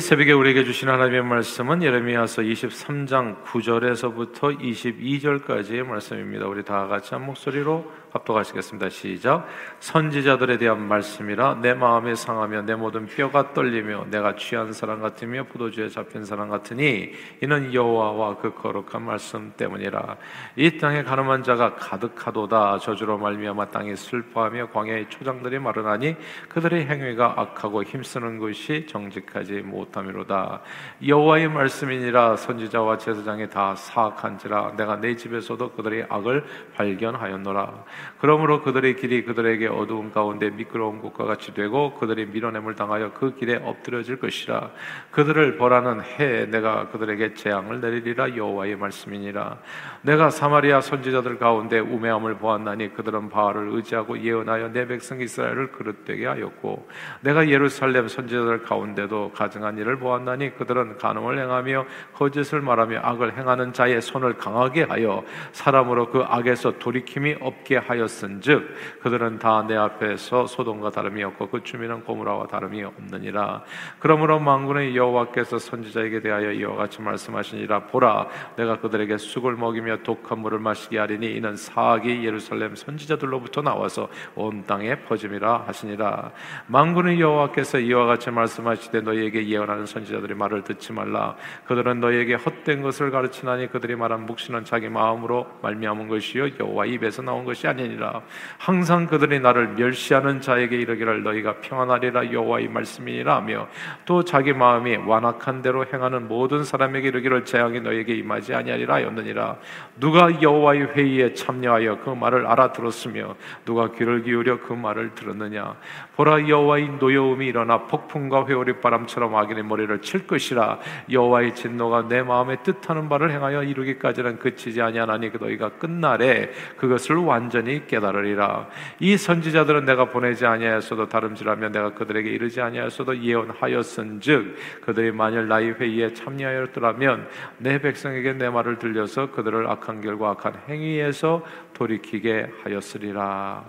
새벽에 우리에게 주신 하나님의 말씀은 예레미야서 23장 9절에서부터 22절까지의 말씀입니다. 우리 다 같이 한 목소리로 합독하시겠습니다. 시작. 선지자들에 대한 말씀이라 내 마음이 상하며 내 모든 뼈가 떨리며 내가 취한 사람 같으며 포도주에 잡힌 사람 같으니 이는 여호와와 그 거룩한 말씀 때문이라. 이 땅에 가늠한 자가 가득하도다. 저주로 말미암아 땅이 슬퍼하며 광야의 초장들이 마르나니 그들의 행위가 악하고 힘쓰는 것이 정직하지 못 함이로다. 여호와의 말씀이니라. 선지자와 제사장이 다 사악한지라. 내가 내 집에서도 그들의 악을 발견하였노라. 그러므로 그들의 길이 그들에게 어두운 가운데 미끄러운 곳과 같이 되고 그들이 밀어냄을 당하여 그 길에 엎드려질 것이라. 그들을 벌하는 해 내가 그들에게 재앙을 내리리라. 여호와의 말씀이니라. 내가 사마리아 선지자들 가운데 우매함을 보았나니 그들은 바알을 의지하고 예언하여 내 백성 이스라엘을 그릇되게 하였고 내가 예루살렘 선지자들 가운데도 가증한 일을 보았나니 그들은 간음을 행하며 거짓을 말하며 악을 행하는 자의 손을 강하게 하여 사람으로 그 악에서 돌이킴이 없게 하였은즉 그들은 다 내 앞에서 소돔과 다름이 없고 그 주민은 고무라와 다름이 없느니라. 그러므로 망군의 여호와께서 선지자에게 대하여 이와 같이 말씀하시니라. 보라 내가 그들에게 쑥을 먹이며 독한 물을 마시게 하리니 이는 사악이 예루살렘 선지자들로부터 나와서 온 땅에 퍼짐이라 하시니라. 망군의 여호와께서 이와 같이 말씀하시되 너희에게 예 언하는 선지자들의 말을 듣지 말라. 그들은 너희에게 헛된 것을 가르치나니 그들이 말한 묵시는 자기 마음으로 말미암은 것이요 여호와 입에서 나온 것이 아니 아니니라. 항상 그들이 나를 멸시하는 자에게 이르기를 너희가 평안하리라. 여호와의 말씀이니라 하며 또 자기 마음이 완악한 대로 행하는 모든 사람에게 이르기를 재앙이 너에게 임하지 아니하리라 하였느니라. 누가 여호와의 회의에 참여하여 그 말을 알아들었으며 누가 귀를 기울여 그 말을 들었느냐? 보라 여호와의 노여움이 일어나 폭풍과 회오리 바람처럼 악 인의 머리를 칠 것이라 여호와의 진노가 내 마음에 뜻하는 바를 행하여 이루기까지는 그치지 아니하나니 그 너희가 끝날에 그것을 완전히 깨달으리라. 이 선지자들은 내가 보내지 아니하였어도 다름질하며 내가 그들에게 이르지 아니하였어도 예언하였은즉 그들이 만일 나의 회의에 참여하였더라면 내 백성에게 내 말을 들려서 그들을 악한 결과 악한 행위에서 돌이키게 하였으리라.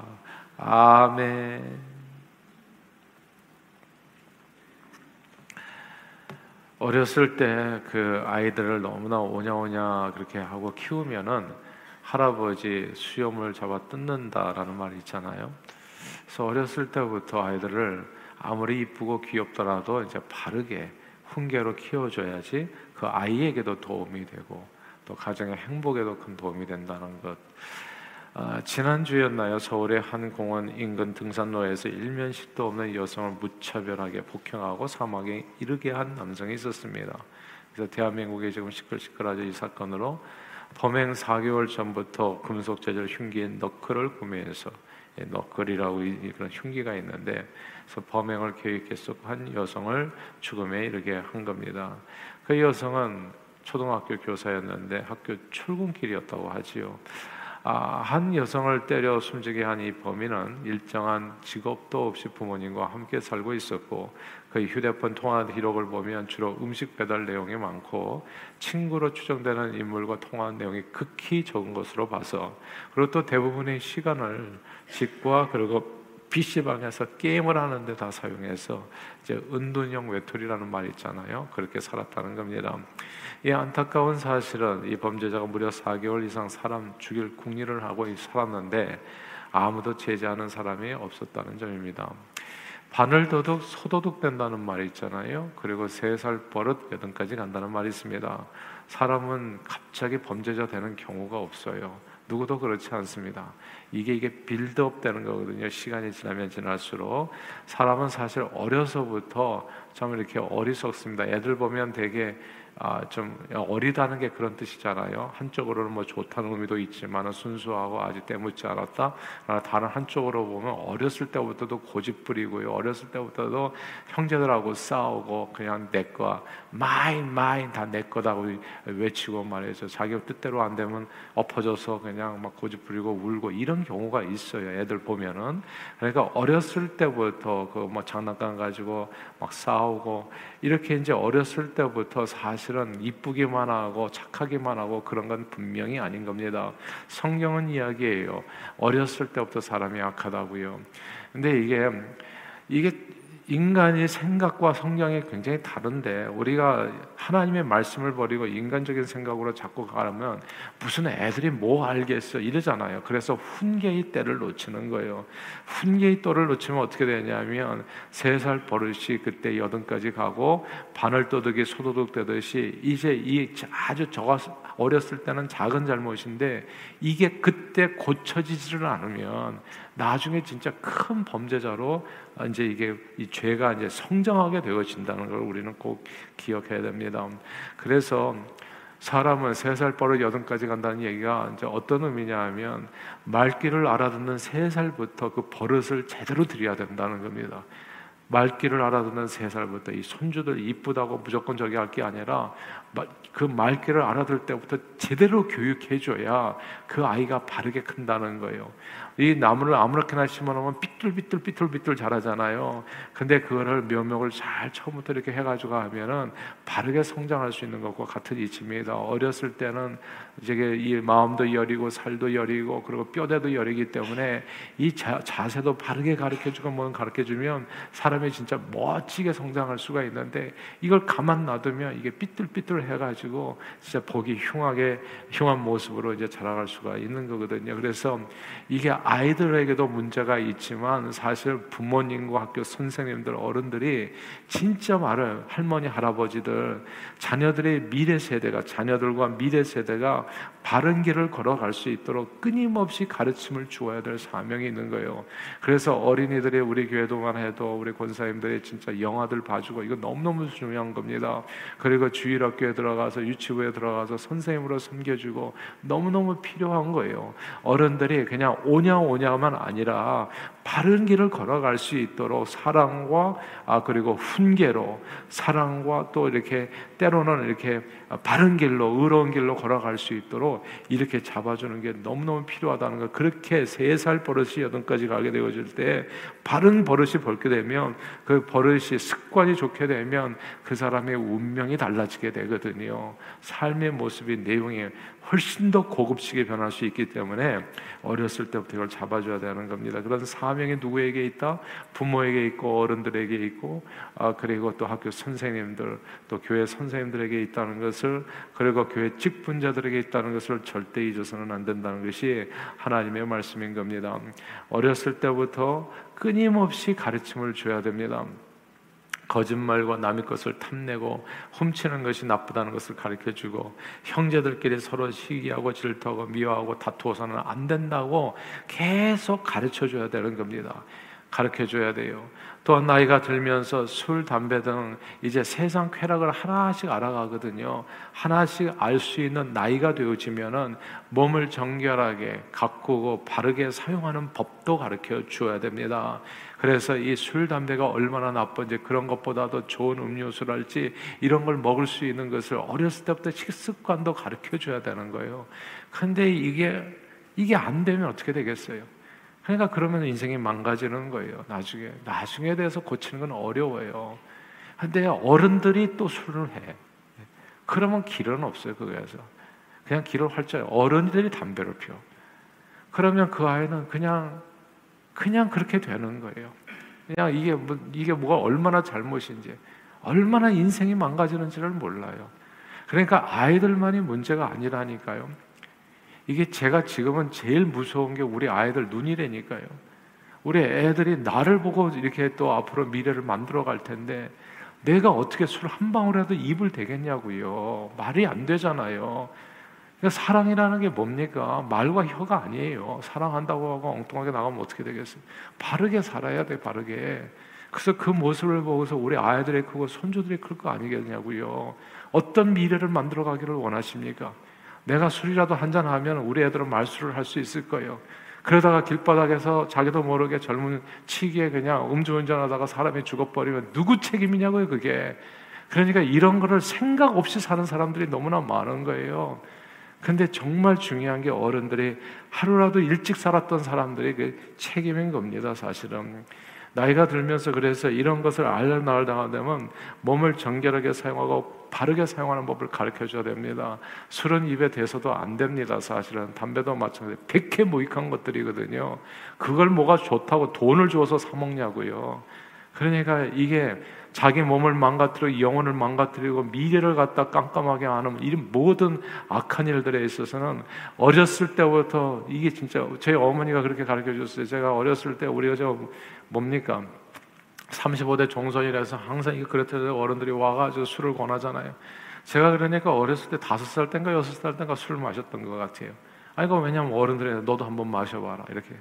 아멘. 어렸을 때 그 아이들을 너무나 오냐오냐 그렇게 하고 키우면은 할아버지 수염을 잡아 뜯는다라는 말이 있잖아요. 그래서 어렸을 때부터 아이들을 아무리 이쁘고 귀엽더라도 이제 바르게 훈계로 키워줘야지 그 아이에게도 도움이 되고 또 가정의 행복에도 큰 도움이 된다는 것. 아, 지난주였나요? 서울의 한 공원 인근 등산로에서 일면식도 없는 여성을 무차별하게 폭행하고 사망에 이르게 한 남성이 있었습니다. 그래서 대한민국이 지금 시끌시끌하죠 이 사건으로 범행 4개월 전부터 금속 재질 흉기인 너클을 구매해서 예, 너클이라고 그런 흉기가 있는데 그래서 범행을 계획했었고 한 여성을 죽음에 이르게 한 겁니다. 그 여성은 초등학교 교사였는데 학교 출근길이었다고 하지요. 아, 한 여성을 때려 숨지게 한 이 범인은 일정한 직업도 없이 부모님과 함께 살고 있었고 그 휴대폰 통화 기록을 보면 주로 음식 배달 내용이 많고 친구로 추정되는 인물과 통화 내용이 극히 적은 것으로 봐서 그리고 또 대부분의 시간을 집과 그리고 PC방에서 게임을 하는 데 다 사용해서 이제 은둔형 외톨이라는 말이 있잖아요. 그렇게 살았다는 겁니다. 이 안타까운 사실은 이 범죄자가 무려 4개월 이상 사람 죽일 궁리를 하고 살았는데 아무도 제지하는 사람이 없었다는 점입니다. 바늘 도둑, 소도둑 된다는 말이 있잖아요. 그리고 세 살 버릇 여든까지 간다는 말이 있습니다. 사람은 갑자기 범죄자 되는 경우가 없어요. 누구도 그렇지 않습니다. 이게 이게 빌드업 되는 거거든요. 시간이 지나면 지날수록 사람은 사실 어려서부터 참 이렇게 어리석습니다. 애들 보면 되게 아, 좀 어리다는 게 그런 뜻이잖아요. 한쪽으로는 뭐 좋다는 의미도 있지만 순수하고 아직 때묻지 않았다. 다른 한쪽으로 보면 어렸을 때부터도 고집 부리고요. 어렸을 때부터도 형제들하고 싸우고 그냥 내 거, 마인 마인 다 내 거다고 외치고 말해서 자기 뜻대로 안 되면 엎어져서 그냥 막 고집 부리고 울고 이런 경우가 있어요. 애들 보면은 그러니까 어렸을 때부터 그 뭐 장난감 가지고 막 싸우고 이렇게 이제 어렸을 때부터 사실은 이쁘기만 하고 착하기만 하고 그런 건 분명히 아닌 겁니다. 성경은 이야기예요. 어렸을 때부터 사람이 악하다고요. 근데 이게 이게 인간의 생각과 성경이 굉장히 다른데 우리가 하나님의 말씀을 버리고 인간적인 생각으로 자꾸 가면 무슨 애들이 뭐 알겠어 이러잖아요. 그래서 훈계의 때를 놓치는 거예요. 훈계의 때를 놓치면 어떻게 되냐면 세 살 버릇이 그때 여든까지 가고 바늘도둑이 소도둑 되듯이 이제 이 아주 저가 어렸을 때는 작은 잘못인데 이게 그때 고쳐지지를 않으면 나중에 진짜 큰 범죄자로 이제 이게 이 죄가 이제 성장하게 되어진다는 걸 우리는 꼭 기억해야 됩니다. 그래서 사람은 세 살 버릇 여든까지 간다는 얘기가 이제 어떤 의미냐 하면 말귀를 알아듣는 세 살부터 그 버릇을 제대로 들여야 된다는 겁니다. 말귀를 알아듣는 세 살부터 이 손주들 이쁘다고 무조건 저기 할 게 아니라 그 말귀를 알아들 때부터 제대로 교육해줘야 그 아이가 바르게 큰다는 거예요. 이 나무를 아무렇게나 심어놓으면 삐뚤삐뚤 삐뚤삐뚤 자라잖아요. 근데 그거를 묘목을 잘 처음부터 이렇게 해가지고 하면은 바르게 성장할 수 있는 것과 같은 이치입니다. 어렸을 때는 이제 이 마음도 여리고 살도 여리고 그리고 뼈대도 여리기 때문에 이 자, 자세도 바르게 가르쳐주고 뭐 가르쳐주면 사람이 진짜 멋지게 성장할 수가 있는데 이걸 가만 놔두면 이게 삐뚤삐뚤 해가지고 진짜 보기 흉하게 흉한 모습으로 이제 자라갈 수가 있는 거거든요. 그래서 이게 아이들에게도 문제가 있지만 사실 부모님과 학교 선생님들 어른들이 진짜 말을 할머니 할아버지들 자녀들의 미래 세대가 자녀들과 미래 세대가 바른 길을 걸어갈 수 있도록 끊임없이 가르침을 주어야 될 사명이 있는 거예요. 그래서 어린이들이 우리 교회도만 해도 우리 권사님들이 진짜 영화들 봐주고 이거 너무너무 중요한 겁니다. 그리고 주일학교에 들어가서 유치부에 들어가서 선생님으로 섬겨주고 너무너무 필요한 거예요. 어른들이 그냥 오냐 오냐만 아니라 바른 길을 걸어갈 수 있도록 사랑과 아 그리고 훈계로 사랑과 또 이렇게 때로는 이렇게 바른 길로 의로운 길로 걸어갈 수 있도록 이렇게 잡아주는 게 너무너무 필요하다는 거. 그렇게 세 살 버릇이 여든까지 가게 되어질 때 바른 버릇이 벌게 되면 그 버릇이 습관이 좋게 되면 그 사람의 운명이 달라지게 되거든요. 삶의 모습이 내용이 훨씬 더 고급지게 변할 수 있기 때문에 어렸을 때부터 이걸 잡아줘야 되는 겁니다. 그런 사명이 누구에게 있다? 부모에게 있고 어른들에게 있고 아, 그리고 또 학교 선생님들 또 교회 선생님들에게 있다는 것을 그리고 교회 직분자들에게 있다는 것을 절대 잊어서는 안 된다는 것이 하나님의 말씀인 겁니다. 어렸을 때부터 끊임없이 가르침을 줘야 됩니다. 거짓말과 남의 것을 탐내고 훔치는 것이 나쁘다는 것을 가르쳐 주고 형제들끼리 서로 시기하고 질투하고 미워하고 다투어서는 안 된다고 계속 가르쳐 줘야 되는 겁니다. 가르쳐 줘야 돼요. 또 나이가 들면서 술, 담배 등 이제 세상 쾌락을 하나씩 알아가거든요. 하나씩 알 수 있는 나이가 되어지면은 몸을 정결하게 가꾸고 바르게 사용하는 법도 가르쳐 주어야 됩니다. 그래서 이 술, 담배가 얼마나 나쁜지 그런 것보다도 좋은 음료수랄지 이런 걸 먹을 수 있는 것을 어렸을 때부터 식습관도 가르쳐 줘야 되는 거예요. 근데 이게 이게 안 되면 어떻게 되겠어요? 그러니까 그러면 인생이 망가지는 거예요. 나중에 나중에 대해서 고치는 건 어려워요. 근데 어른들이 또 술을 해. 그러면 길은 없어요. 그거에서 그냥 길을 활짝 어른들이 담배를 피워. 그러면 그 아이는 그냥 그냥 그렇게 되는 거예요. 그냥 이게 뭐, 이게 뭐가 얼마나 잘못인지, 얼마나 인생이 망가지는지를 몰라요. 그러니까 아이들만이 문제가 아니라니까요. 이게 제가 지금은 제일 무서운 게 우리 아이들 눈이라니까요. 우리 애들이 나를 보고 이렇게 또 앞으로 미래를 만들어 갈 텐데 내가 어떻게 술 한 방울이라도 입을 대겠냐고요. 말이 안 되잖아요. 사랑이라는 게 뭡니까? 말과 혀가 아니에요. 사랑한다고 하고 엉뚱하게 나가면 어떻게 되겠어요? 바르게 살아야 돼, 바르게. 그래서 그 모습을 보고서 우리 아이들이 크고 손주들이 클 거 아니겠냐고요. 어떤 미래를 만들어 가기를 원하십니까? 내가 술이라도 한 잔 하면 우리 애들은 말술을 할 수 있을 거예요. 그러다가 길바닥에서 자기도 모르게 젊은 치기에 그냥 음주운전하다가 사람이 죽어버리면 누구 책임이냐고요, 그게. 그러니까 이런 거를 생각 없이 사는 사람들이 너무나 많은 거예요. 근데 정말 중요한 게 어른들이 하루라도 일찍 살았던 사람들의 그 책임인 겁니다, 사실은. 나이가 들면서 그래서 이런 것을 알려 나을 당하면 몸을 정결하게 사용하고 바르게 사용하는 법을 가르쳐 줘야 됩니다. 술은 입에 대서도 안 됩니다, 사실은. 담배도 마찬가지. 백해 무익한 것들이거든요. 그걸 뭐가 좋다고 돈을 주어서 사 먹냐고요. 그러니까 이게 자기 몸을 망가뜨리고 영혼을 망가뜨리고 미래를 갖다 깜깜하게 하는 이런 모든 악한 일들에 있어서는 어렸을 때부터 이게 진짜 저희 어머니가 그렇게 가르쳐 줬어요. 제가 어렸을 때 우리가 저 뭡니까? 35대 종선이라서 항상 이게 그렇다고 어른들이 와가지고 술을 권하잖아요. 제가 그러니까 어렸을 때 다섯 살 땐가 여섯 살 땐가 술 마셨던 것 같아요. 그 왜냐면 어른들이 너도 한번 마셔봐라. 이렇게.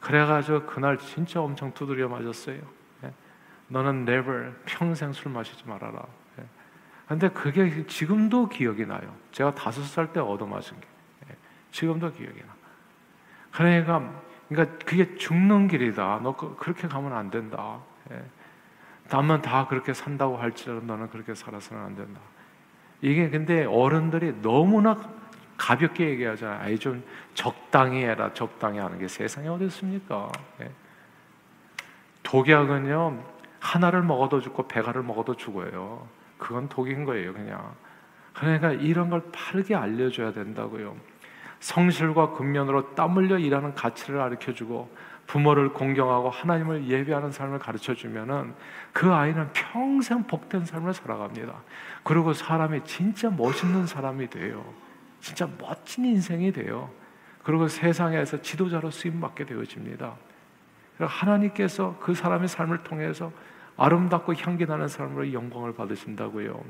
그래가지고 그날 진짜 엄청 두드려 맞았어요. 예. 너는 never 평생 술 마시지 말아라. 예. 근데 그게 지금도 기억이 나요. 제가 다섯 살 때 얻어 마신 게. 예. 지금도 기억이 나. 그러니까, 그러니까 그게 죽는 길이다. 너 그, 그렇게 가면 안 된다. 남은 다 그렇게 산다고 할지라도 너는 그렇게 살아서는 안 된다. 이게 근데 어른들이 너무나 가볍게 얘기하잖아요. 아이 좀 적당히 해라, 적당히 하는 게 세상에 어디 있습니까? 예. 독약은요 하나를 먹어도 죽고 배가를 먹어도 죽어요. 그건 독인 거예요, 그냥. 그러니까 이런 걸 빠르게 알려줘야 된다고요. 성실과 근면으로 땀 흘려 일하는 가치를 가르쳐주고 부모를 공경하고 하나님을 예배하는 삶을 가르쳐 주면은 그 아이는 평생 복된 삶을 살아갑니다. 그리고 사람이 진짜 멋있는 사람이 돼요. 진짜 멋진 인생이 돼요. 그리고 세상에서 지도자로 쓰임 받게 되어집니다. 하나님께서 그 사람의 삶을 통해서 아름답고 향기 나는 삶으로 영광을 받으신다고요.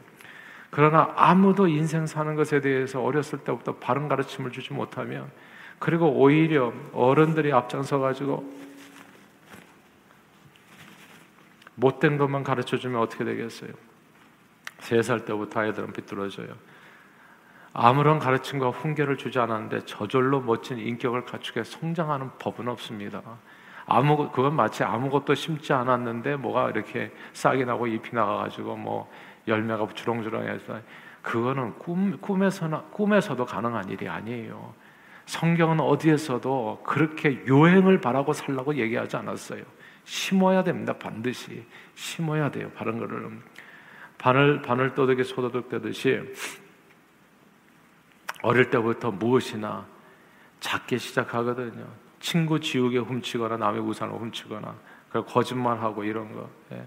그러나 아무도 인생 사는 것에 대해서 어렸을 때부터 바른 가르침을 주지 못하면 그리고 오히려 어른들이 앞장서 가지고 못된 것만 가르쳐 주면 어떻게 되겠어요? 세 살 때부터 아이들은 비뚤어져요. 아무런 가르침과 훈계를 주지 않았는데 저절로 멋진 인격을 갖추게 성장하는 법은 없습니다. 아무 그건 마치 아무것도 심지 않았는데 뭐가 이렇게 싹이 나고 잎이 나가가지고 뭐 열매가 주렁주렁해서 그거는 꿈 꿈에서나 꿈에서도 가능한 일이 아니에요. 성경은 어디에서도 그렇게 요행을 바라고 살라고 얘기하지 않았어요. 심어야 됩니다. 반드시 심어야 돼요. 바른 거를 바늘 바늘 떠들기 소도둑 되듯이 어릴 때부터 무엇이나 작게 시작하거든요. 친구 지우개 훔치거나 남의 우산을 훔치거나 거짓말하고 이런 거. 예.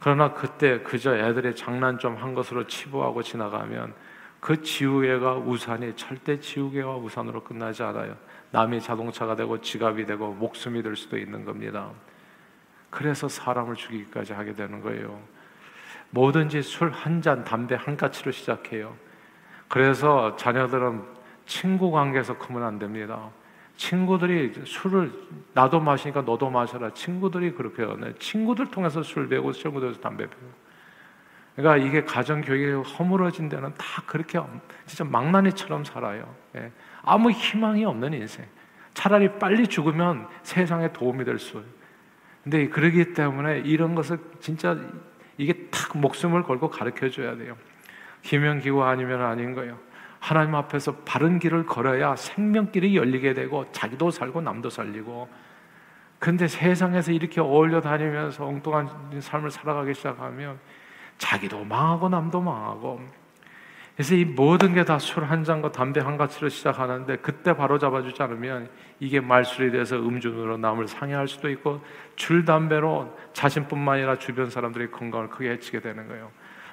그러나 그때 그저 애들의 장난 좀 한 것으로 치부하고 지나가면 그 지우개가 우산이 절대 지우개와 우산으로 끝나지 않아요. 남의 자동차가 되고 지갑이 되고 목숨이 될 수도 있는 겁니다. 그래서 사람을 죽이기까지 하게 되는 거예요. 뭐든지 술 한 잔, 담배 한 가치로 시작해요. 그래서 자녀들은 친구 관계에서 크면 안 됩니다. 친구들이 술을 나도 마시니까 너도 마셔라. 친구들이 그렇게 해요. 친구들 통해서 술 배고 친구들에서 담배 배고. 그러니까 이게 가정 교육이 허물어진 데는 다 그렇게 진짜 망나니처럼 살아요. 예. 아무 희망이 없는 인생. 차라리 빨리 죽으면 세상에 도움이 될 수. 근데 그러기 때문에 이런 것을 진짜 이게 탁 목숨을 걸고 가르쳐 줘야 돼요. 기면기고 아니면 아닌 거예요. 하나님 앞에서 바른 길을 걸어야 생명길이 열리게 되고 자기도 살고 남도 살리고 근데 세상에서 이렇게 어울려 다니면서 엉뚱한 삶을 살아가기 시작하면 자기도 망하고 남도 망하고 그래서 이 모든 게 다 술 한 잔과 담배 한 가치로 시작하는데 그때 바로 잡아주지 않으면 이게 말술이 돼서 음주로 남을 상해할 수도 있고 줄 담배로 자신뿐만 아니라 주변 사람들의 건강을 크게 해치게 되는 거예요.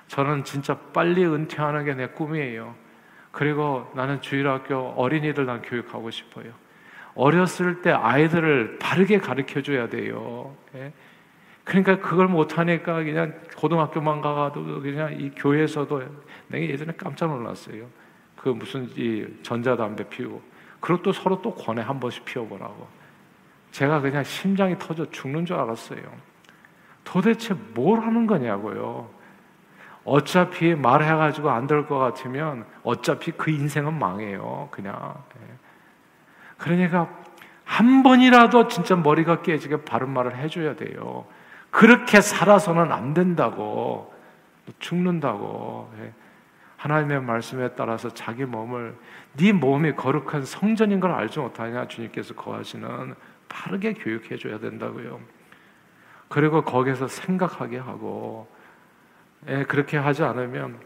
저는 진짜 빨리 은퇴하는 게 내 꿈이에요. 그리고 나는 주일학교 어린이들 난 교육하고 싶어요. 어렸을 때 아이들을 바르게 가르쳐 줘야 돼요. 예? 그러니까 그걸 못하니까 그냥 고등학교만 가도 그냥 이 교회에서도 내가 예전에 깜짝 놀랐어요. 그 무슨 이 전자담배 피우고. 그리고 또 서로 또 권해 한 번씩 피워보라고. 제가 그냥 심장이 터져 죽는 줄 알았어요. 도대체 뭘 하는 거냐고요. 어차피 말해가지고 안 될 것 같으면 어차피 그 인생은 망해요. 그냥. 예. 그러니까 한 번이라도 진짜 머리가 깨지게 바른 말을 해줘야 돼요. 그렇게 살아서는 안 된다고 죽는다고 예. 하나님의 말씀에 따라서 자기 몸을 네 몸이 거룩한 성전인 걸 알지 못하냐 주님께서 거하시는 바르게 교육해 줘야 된다고요. 그리고 거기서 생각하게 하고 예, 그렇게 하지 않으면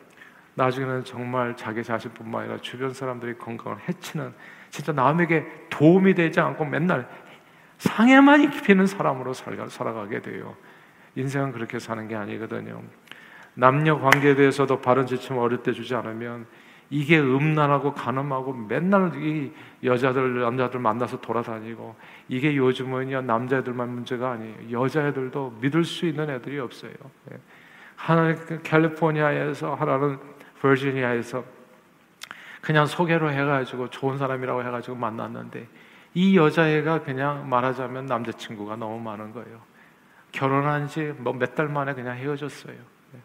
나중에는 정말 자기 자신뿐만 아니라 주변 사람들의 건강을 해치는 진짜 남에게 도움이 되지 않고 맨날 상해만 입히는 사람으로 살아가게 돼요. 인생은 그렇게 사는 게 아니거든요. 남녀 관계에 대해서도 바른 지침 어릴 때 주지 않으면 이게 음란하고 가늠하고 맨날 이 여자들 남자들 만나서 돌아다니고 이게 요즘은요 남자애들만 문제가 아니에요 여자애들도 믿을 수 있는 애들이 없어요. 예. 하나는 그 캘리포니아에서 하나는 버지니아에서 그냥 소개로 해가지고 좋은 사람이라고 해가지고 만났는데 이 여자애가 그냥 말하자면 남자친구가 너무 많은 거예요. 결혼한 지 뭐 몇 달 만에 그냥 헤어졌어요. 예.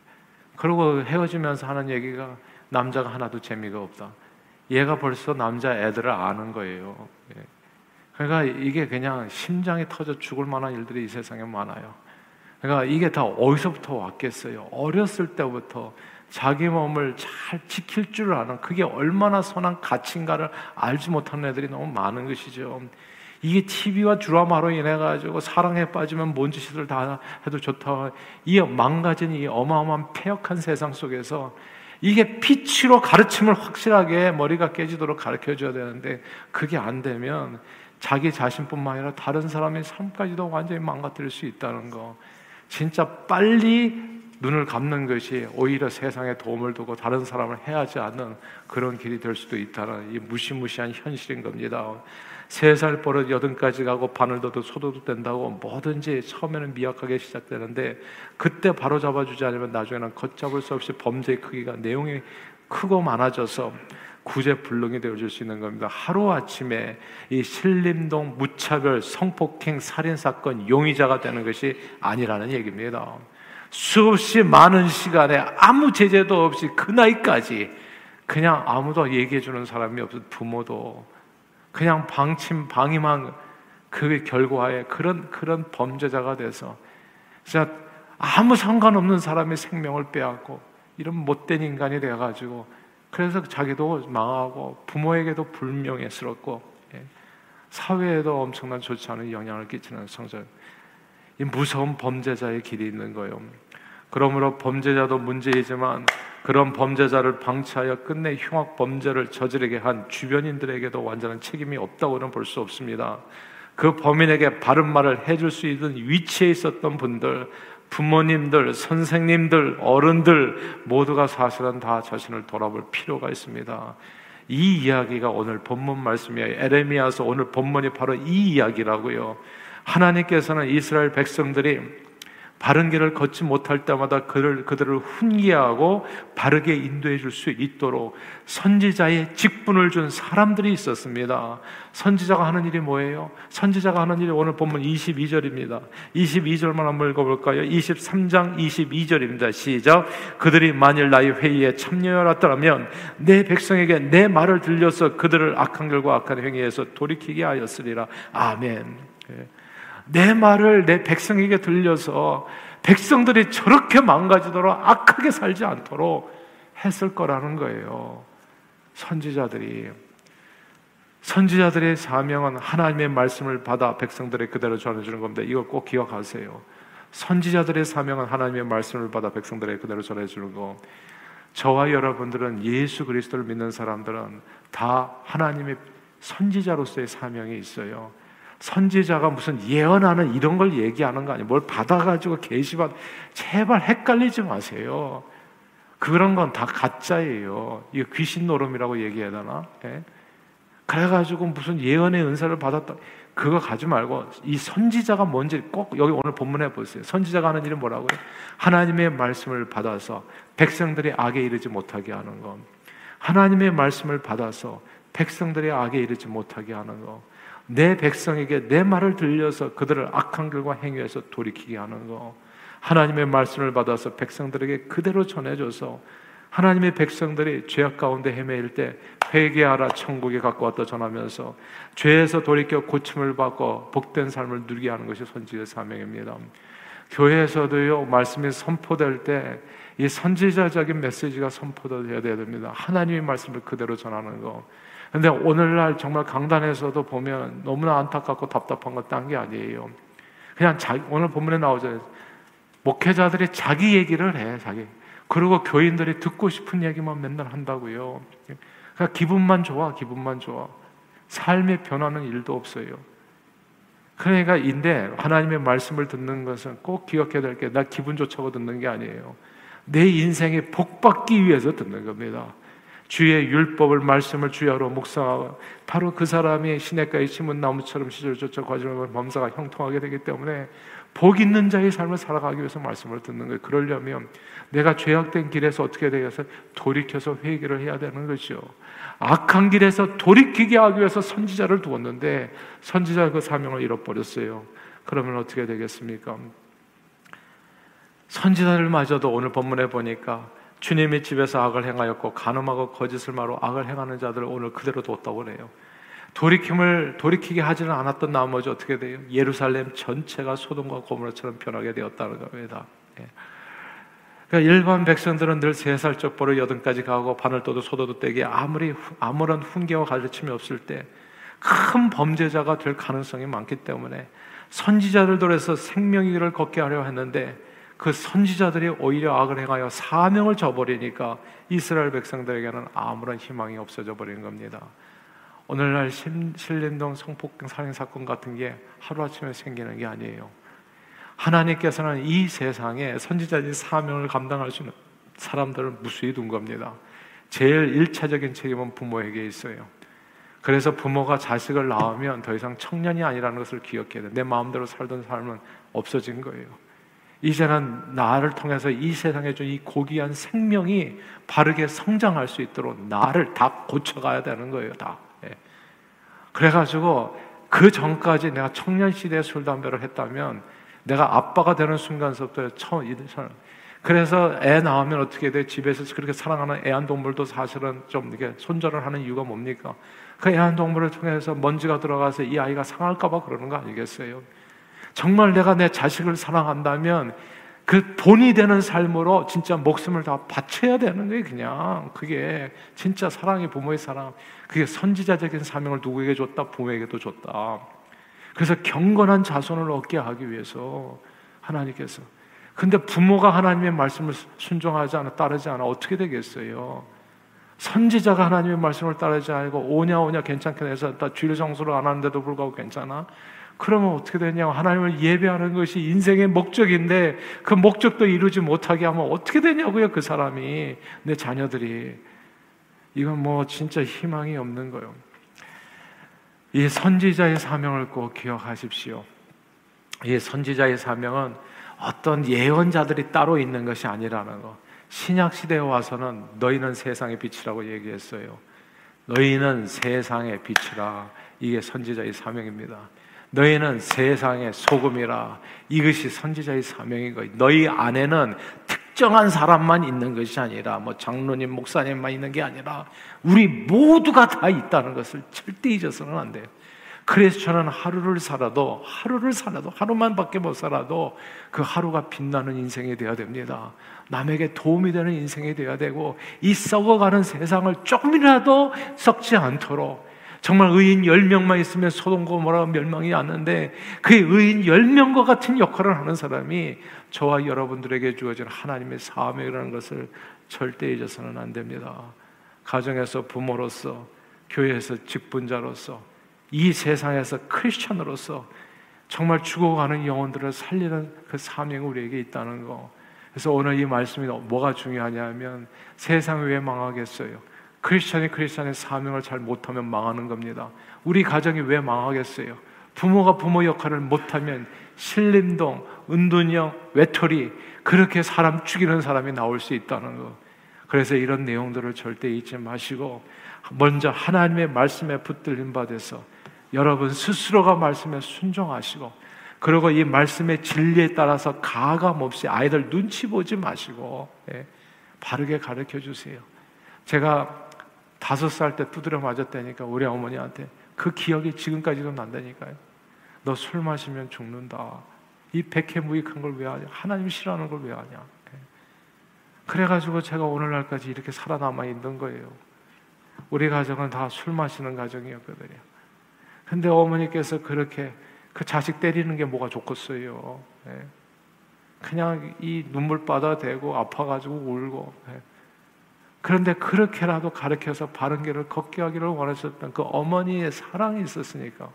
그리고 헤어지면서 하는 얘기가 남자가 하나도 재미가 없다. 얘가 벌써 남자 애들을 아는 거예요. 예. 그러니까 이게 그냥 심장이 터져 죽을 만한 일들이 이 세상에 많아요. 그러니까 이게 다 어디서부터 왔겠어요? 어렸을 때부터 자기 몸을 잘 지킬 줄 아는 그게 얼마나 선한 가치인가를 알지 못하는 애들이 너무 많은 것이죠. 이게 TV와 드라마로 인해 가지고 사랑에 빠지면 뭔 짓을 다 해도 좋다. 이 망가진 이 어마어마한 폐역한 세상 속에서 이게 피치로 가르침을 확실하게 머리가 깨지도록 가르쳐 줘야 되는데 그게 안 되면 자기 자신뿐만 아니라 다른 사람의 삶까지도 완전히 망가뜨릴 수 있다는 거. 진짜 빨리 눈을 감는 것이 오히려 세상에 도움을 두고 다른 사람을 해하지 않는 그런 길이 될 수도 있다는 이 무시무시한 현실인 겁니다. 세 살 버릇 여든까지 가고 바늘도도 소도도 된다고 뭐든지 처음에는 미약하게 시작되는데 그때 바로 잡아주지 않으면 나중에는 걷잡을 수 없이 범죄의 크기가 내용이 크고 많아져서 구제불능이 되어줄 수 있는 겁니다. 하루 아침에 이 신림동 무차별 성폭행 살인 사건 용의자가 되는 것이 아니라는 얘기입니다. 수없이 많은 시간에 아무 제재도 없이 그 나이까지 그냥 아무도 얘기해 주는 사람이 없어 부모도 그냥 방침 방임한 그 결과에 그런 그런 범죄자가 돼서 진짜 아무 상관없는 사람의 생명을 빼앗고 이런 못된 인간이 돼 가지고 그래서 자기도 망하고 부모에게도 불명예스럽고 예, 사회에도 엄청난 좋지 않은 영향을 끼치는 성전 이 무서운 범죄자의 길이 있는 거예요. 그러므로 범죄자도 문제이지만 그런 범죄자를 방치하여 끝내 흉악 범죄를 저지르게 한 주변인들에게도 완전한 책임이 없다고는 볼 수 없습니다. 그 범인에게 바른 말을 해줄 수 있는 위치에 있었던 분들, 부모님들, 선생님들, 어른들 모두가 사실은 다 자신을 돌아볼 필요가 있습니다. 이 이야기가 오늘 본문 말씀이에요. 에레미야서 오늘 본문이 바로 이 이야기라고요. 하나님께서는 이스라엘 백성들이 바른 길을 걷지 못할 때마다 그를 그들을 훈계하고 바르게 인도해 줄 수 있도록 선지자의 직분을 준 사람들이 있었습니다. 선지자가 하는 일이 뭐예요? 선지자가 하는 일이 오늘 본문 22절입니다. 22절만 한번 읽어볼까요? 23장 22절입니다. 시작. 그들이 만일 나의 회의에 참여하였더라면 내 백성에게 내 말을 들려서 그들을 악한 결과 악한 행위에서 돌이키게 하였으리라. 아멘. 예. 내 말을 내 백성에게 들려서 백성들이 저렇게 망가지도록 악하게 살지 않도록 했을 거라는 거예요. 선지자들이. 선지자들의 사명은 하나님의 말씀을 받아 백성들의 그대로 전해주는 겁니다. 이걸 꼭 기억하세요. 선지자들의 사명은 하나님의 말씀을 받아 백성들의 그대로 전해주는 거. 저와 여러분들은 예수 그리스도를 믿는 사람들은 다 하나님의 선지자로서의 사명이 있어요. 선지자가 무슨 예언하는 이런 걸 얘기하는 거 아니에요. 뭘 받아가지고 계시받 제발 헷갈리지 마세요. 그런 건 다 가짜예요. 이거 귀신 노름이라고 얘기해야 되나? 예? 그래가지고 무슨 예언의 은사를 받았다. 그거 가지 말고 이 선지자가 뭔지 꼭 여기 오늘 본문에 보세요. 선지자가 하는 일은 뭐라고요? 하나님의 말씀을 받아서 백성들이 악에 이르지 못하게 하는 것. 하나님의 말씀을 받아서 백성들이 악에 이르지 못하게 하는 것. 내 백성에게 내 말을 들려서 그들을 악한 결과 행위에서 돌이키게 하는 거. 하나님의 말씀을 받아서 백성들에게 그대로 전해줘서 하나님의 백성들이 죄악 가운데 헤매일 때 회개하라 천국에 갖고 왔다 전하면서 죄에서 돌이켜 고침을 받고 복된 삶을 누리게 하는 것이 선지의 사명입니다. 교회에서도요 말씀이 선포될 때 이 선지자적인 메시지가 선포되어야 됩니다. 하나님의 말씀을 그대로 전하는 거. 근데 오늘날 정말 강단에서도 보면 너무나 안타깝고 답답한 건딴게 아니에요. 그냥 자기, 오늘 본문에 나오잖아요. 목회자들이 자기 얘기를 해, 자기. 그리고 교인들이 듣고 싶은 얘기만 맨날 한다고요. 그러니까 기분만 좋아, 기분만 좋아. 삶의 변화는 일도 없어요. 그러니까 인데 하나님의 말씀을 듣는 것은 꼭 기억해야 될 게 나 기분 좋자고 듣는 게 아니에요. 내 인생에 복 받기 위해서 듣는 겁니다. 주의 율법을 말씀을 주야로 묵상하고 바로 그 사람이 시냇가에 심은 나무처럼 시절 쫓아 과정을 범사가 형통하게 되기 때문에 복 있는 자의 삶을 살아가기 위해서 말씀을 듣는 거예요. 그러려면 내가 죄악된 길에서 어떻게 되겠어? 돌이켜서 회개를 해야 되는 거죠. 악한 길에서 돌이키게 하기 위해서 선지자를 두었는데 선지자 그 사명을 잃어버렸어요. 그러면 어떻게 되겠습니까? 선지자들마저도 오늘 본문에 보니까 주님의 집에서 악을 행하였고 간음하고 거짓을 말로 악을 행하는 자들을 오늘 그대로 뒀다고 그래요. 돌이킴을 돌이키게 하지는 않았던 나머지 어떻게 돼요? 예루살렘 전체가 소돔과 고모라처럼 변하게 되었다는 겁니다. 예. 그러니까 일반 백성들은 늘 세살 쩍보로 여든까지 가고 바늘 떠도 소도도 떼기 아무리 아무런 훈계와 가르침이 없을 때 큰 범죄자가 될 가능성이 많기 때문에 선지자들도 해서 생명의 걷게 하려 했는데 그 선지자들이 오히려 악을 행하여 사명을 저버리니까 이스라엘 백성들에게는 아무런 희망이 없어져 버린 겁니다. 오늘날 신림동 성폭행 살인 사건 같은 게 하루아침에 생기는 게 아니에요. 하나님께서는 이 세상에 선지자의 사명을 감당할 수 있는 사람들을 무수히 둔 겁니다. 제일 일차적인 책임은 부모에게 있어요. 그래서 부모가 자식을 낳으면 더 이상 청년이 아니라는 것을 기억해야 돼. 내 마음대로 살던 삶은 없어진 거예요. 이제는 나를 통해서 이 세상에 준 이 고귀한 생명이 바르게 성장할 수 있도록 나를 다 고쳐가야 되는 거예요, 다. 예. 그래가지고 그 전까지 내가 청년 시대에 술 담배를 했다면 내가 아빠가 되는 순간서부터 처음 그래서 애 낳으면 어떻게 돼? 집에서 그렇게 사랑하는 애완동물도 사실은 좀 이렇게 손절을 하는 이유가 뭡니까? 그 애완동물을 통해서 먼지가 들어가서 이 아이가 상할까봐 그러는 거 아니겠어요? 정말 내가 내 자식을 사랑한다면 그 본이 되는 삶으로 진짜 목숨을 다 바쳐야 되는 거예요, 그냥. 그게 진짜 사랑이 부모의 사랑. 그게 선지자적인 사명을 누구에게 줬다? 부모에게도 줬다. 그래서 경건한 자손을 얻게 하기 위해서 하나님께서. 근데 부모가 하나님의 말씀을 순종하지 않아, 따르지 않아, 어떻게 되겠어요? 선지자가 하나님의 말씀을 따르지 않고 오냐 오냐 괜찮게 해서 다 주일 정수를 안 하는데도 불구하고 괜찮아? 그러면 어떻게 되냐고 하나님을 예배하는 것이 인생의 목적인데 그 목적도 이루지 못하게 하면 어떻게 되냐고요 그 사람이 내 자녀들이 이건 뭐 진짜 희망이 없는 거예요. 이 선지자의 사명을 꼭 기억하십시오. 이 선지자의 사명은 어떤 예언자들이 따로 있는 것이 아니라는 거. 신약 시대에 와서는 너희는 세상의 빛이라고 얘기했어요. 너희는 세상의 빛이라. 이게 선지자의 사명입니다. 너희는 세상의 소금이라. 이것이 선지자의 거예요. 너희 안에는 특정한 사람만 있는 것이 아니라 뭐 장로님, 목사님만 있는 게 아니라 우리 모두가 다 있다는 것을 절대 잊어서는 안 돼요. 그래서 저는 하루를 살아도 하루를 살아도 하루만밖에 못 살아도 그 하루가 빛나는 인생이 되어야 됩니다. 남에게 도움이 되는 인생이 되어야 되고 이 썩어가는 세상을 조금이라도 썩지 않도록 정말 의인 10명만 있으면 소돔과 모라 멸망이 왔는데 그 의인 10명과 같은 역할을 하는 사람이 저와 여러분들에게 주어진 하나님의 사명이라는 것을 절대 잊어서는 안 됩니다. 가정에서 부모로서 교회에서 직분자로서 이 세상에서 크리스천으로서 정말 죽어가는 영혼들을 살리는 그 사명이 우리에게 있다는 거. 그래서 오늘 이 말씀이 뭐가 중요하냐면 세상이 왜 망하겠어요? 크리스천이 크리스천의 사명을 잘 못하면 망하는 겁니다. 우리 가정이 왜 망하겠어요? 부모가 부모 역할을 못하면 신림동, 은둔형, 외톨이 그렇게 사람 죽이는 사람이 나올 수 있다는 거. 그래서 이런 내용들을 절대 잊지 마시고 먼저 하나님의 말씀에 붙들림 받아서 여러분 스스로가 말씀에 순종하시고 그리고 이 말씀의 진리에 따라서 가감 없이 아이들 눈치 보지 마시고 예, 바르게 가르쳐 주세요. 제가 다섯 살 때 두드려 맞았다니까 우리 어머니한테 그 기억이 지금까지도 난다니까요. 너 술 마시면 죽는다. 이 백해무익한 걸 왜 하냐? 하나님 싫어하는 걸 왜 하냐? 예. 그래가지고 제가 오늘날까지 이렇게 살아남아 있는 거예요. 우리 가정은 다 술 마시는 가정이었거든요. 근데 어머니께서 그렇게 그 자식 때리는 게 뭐가 좋겠어요. 예. 그냥 이 눈물바다 대고 아파가지고 울고 예. 그런데 그렇게라도 가르쳐서 바른 길을 걷게 하기를 원하셨던 그 어머니의 사랑이 있었으니까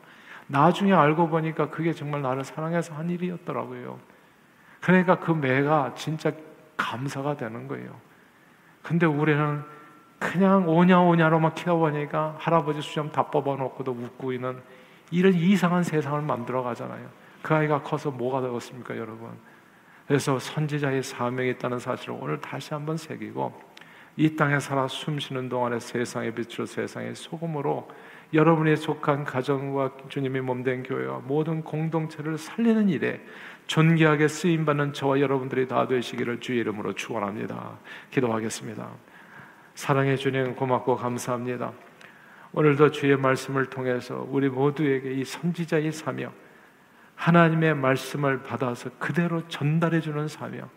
나중에 알고 보니까 그게 정말 나를 사랑해서 한 일이었더라고요. 그러니까 그 매가 진짜 감사가 되는 거예요. 근데 우리는 그냥 오냐 오냐로만 키워보니까 할아버지 수염 다 뽑아놓고도 웃고 있는 이런 이상한 세상을 만들어 가잖아요. 그 아이가 커서 뭐가 되겠습니까, 여러분? 그래서 선지자의 사명이 있다는 사실을 오늘 다시 한번 새기고 이 땅에 살아 숨쉬는 동안에 세상의 빛으로 세상의 소금으로 여러분이 속한 가정과 주님이 몸된 교회와 모든 공동체를 살리는 일에 존귀하게 쓰임 받는 저와 여러분들이 다 되시기를 주의 이름으로 축원합니다. 기도하겠습니다. 사랑해 주님 고맙고 감사합니다. 오늘도 주의 말씀을 통해서 우리 모두에게 이 선지자의 사명, 하나님의 말씀을 받아서 그대로 전달해 주는 사명,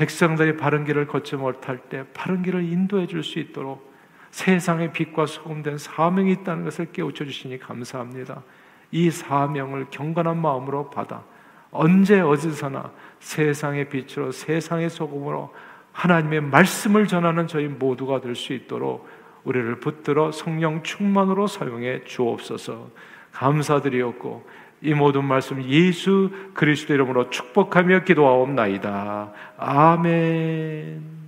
백성들이 바른 길을 걷지 못할 때 바른 길을 인도해 줄 수 있도록 세상의 빛과 소금된 사명이 있다는 것을 깨우쳐 주시니 감사합니다. 이 사명을 경건한 마음으로 받아 언제 어디서나 세상의 빛으로 세상의 소금으로 하나님의 말씀을 전하는 저희 모두가 될 수 있도록 우리를 붙들어 성령 충만으로 사용해 주옵소서. 감사드리었고 이 모든 말씀 예수 그리스도 이름으로 축복하며 기도하옵나이다. 아멘.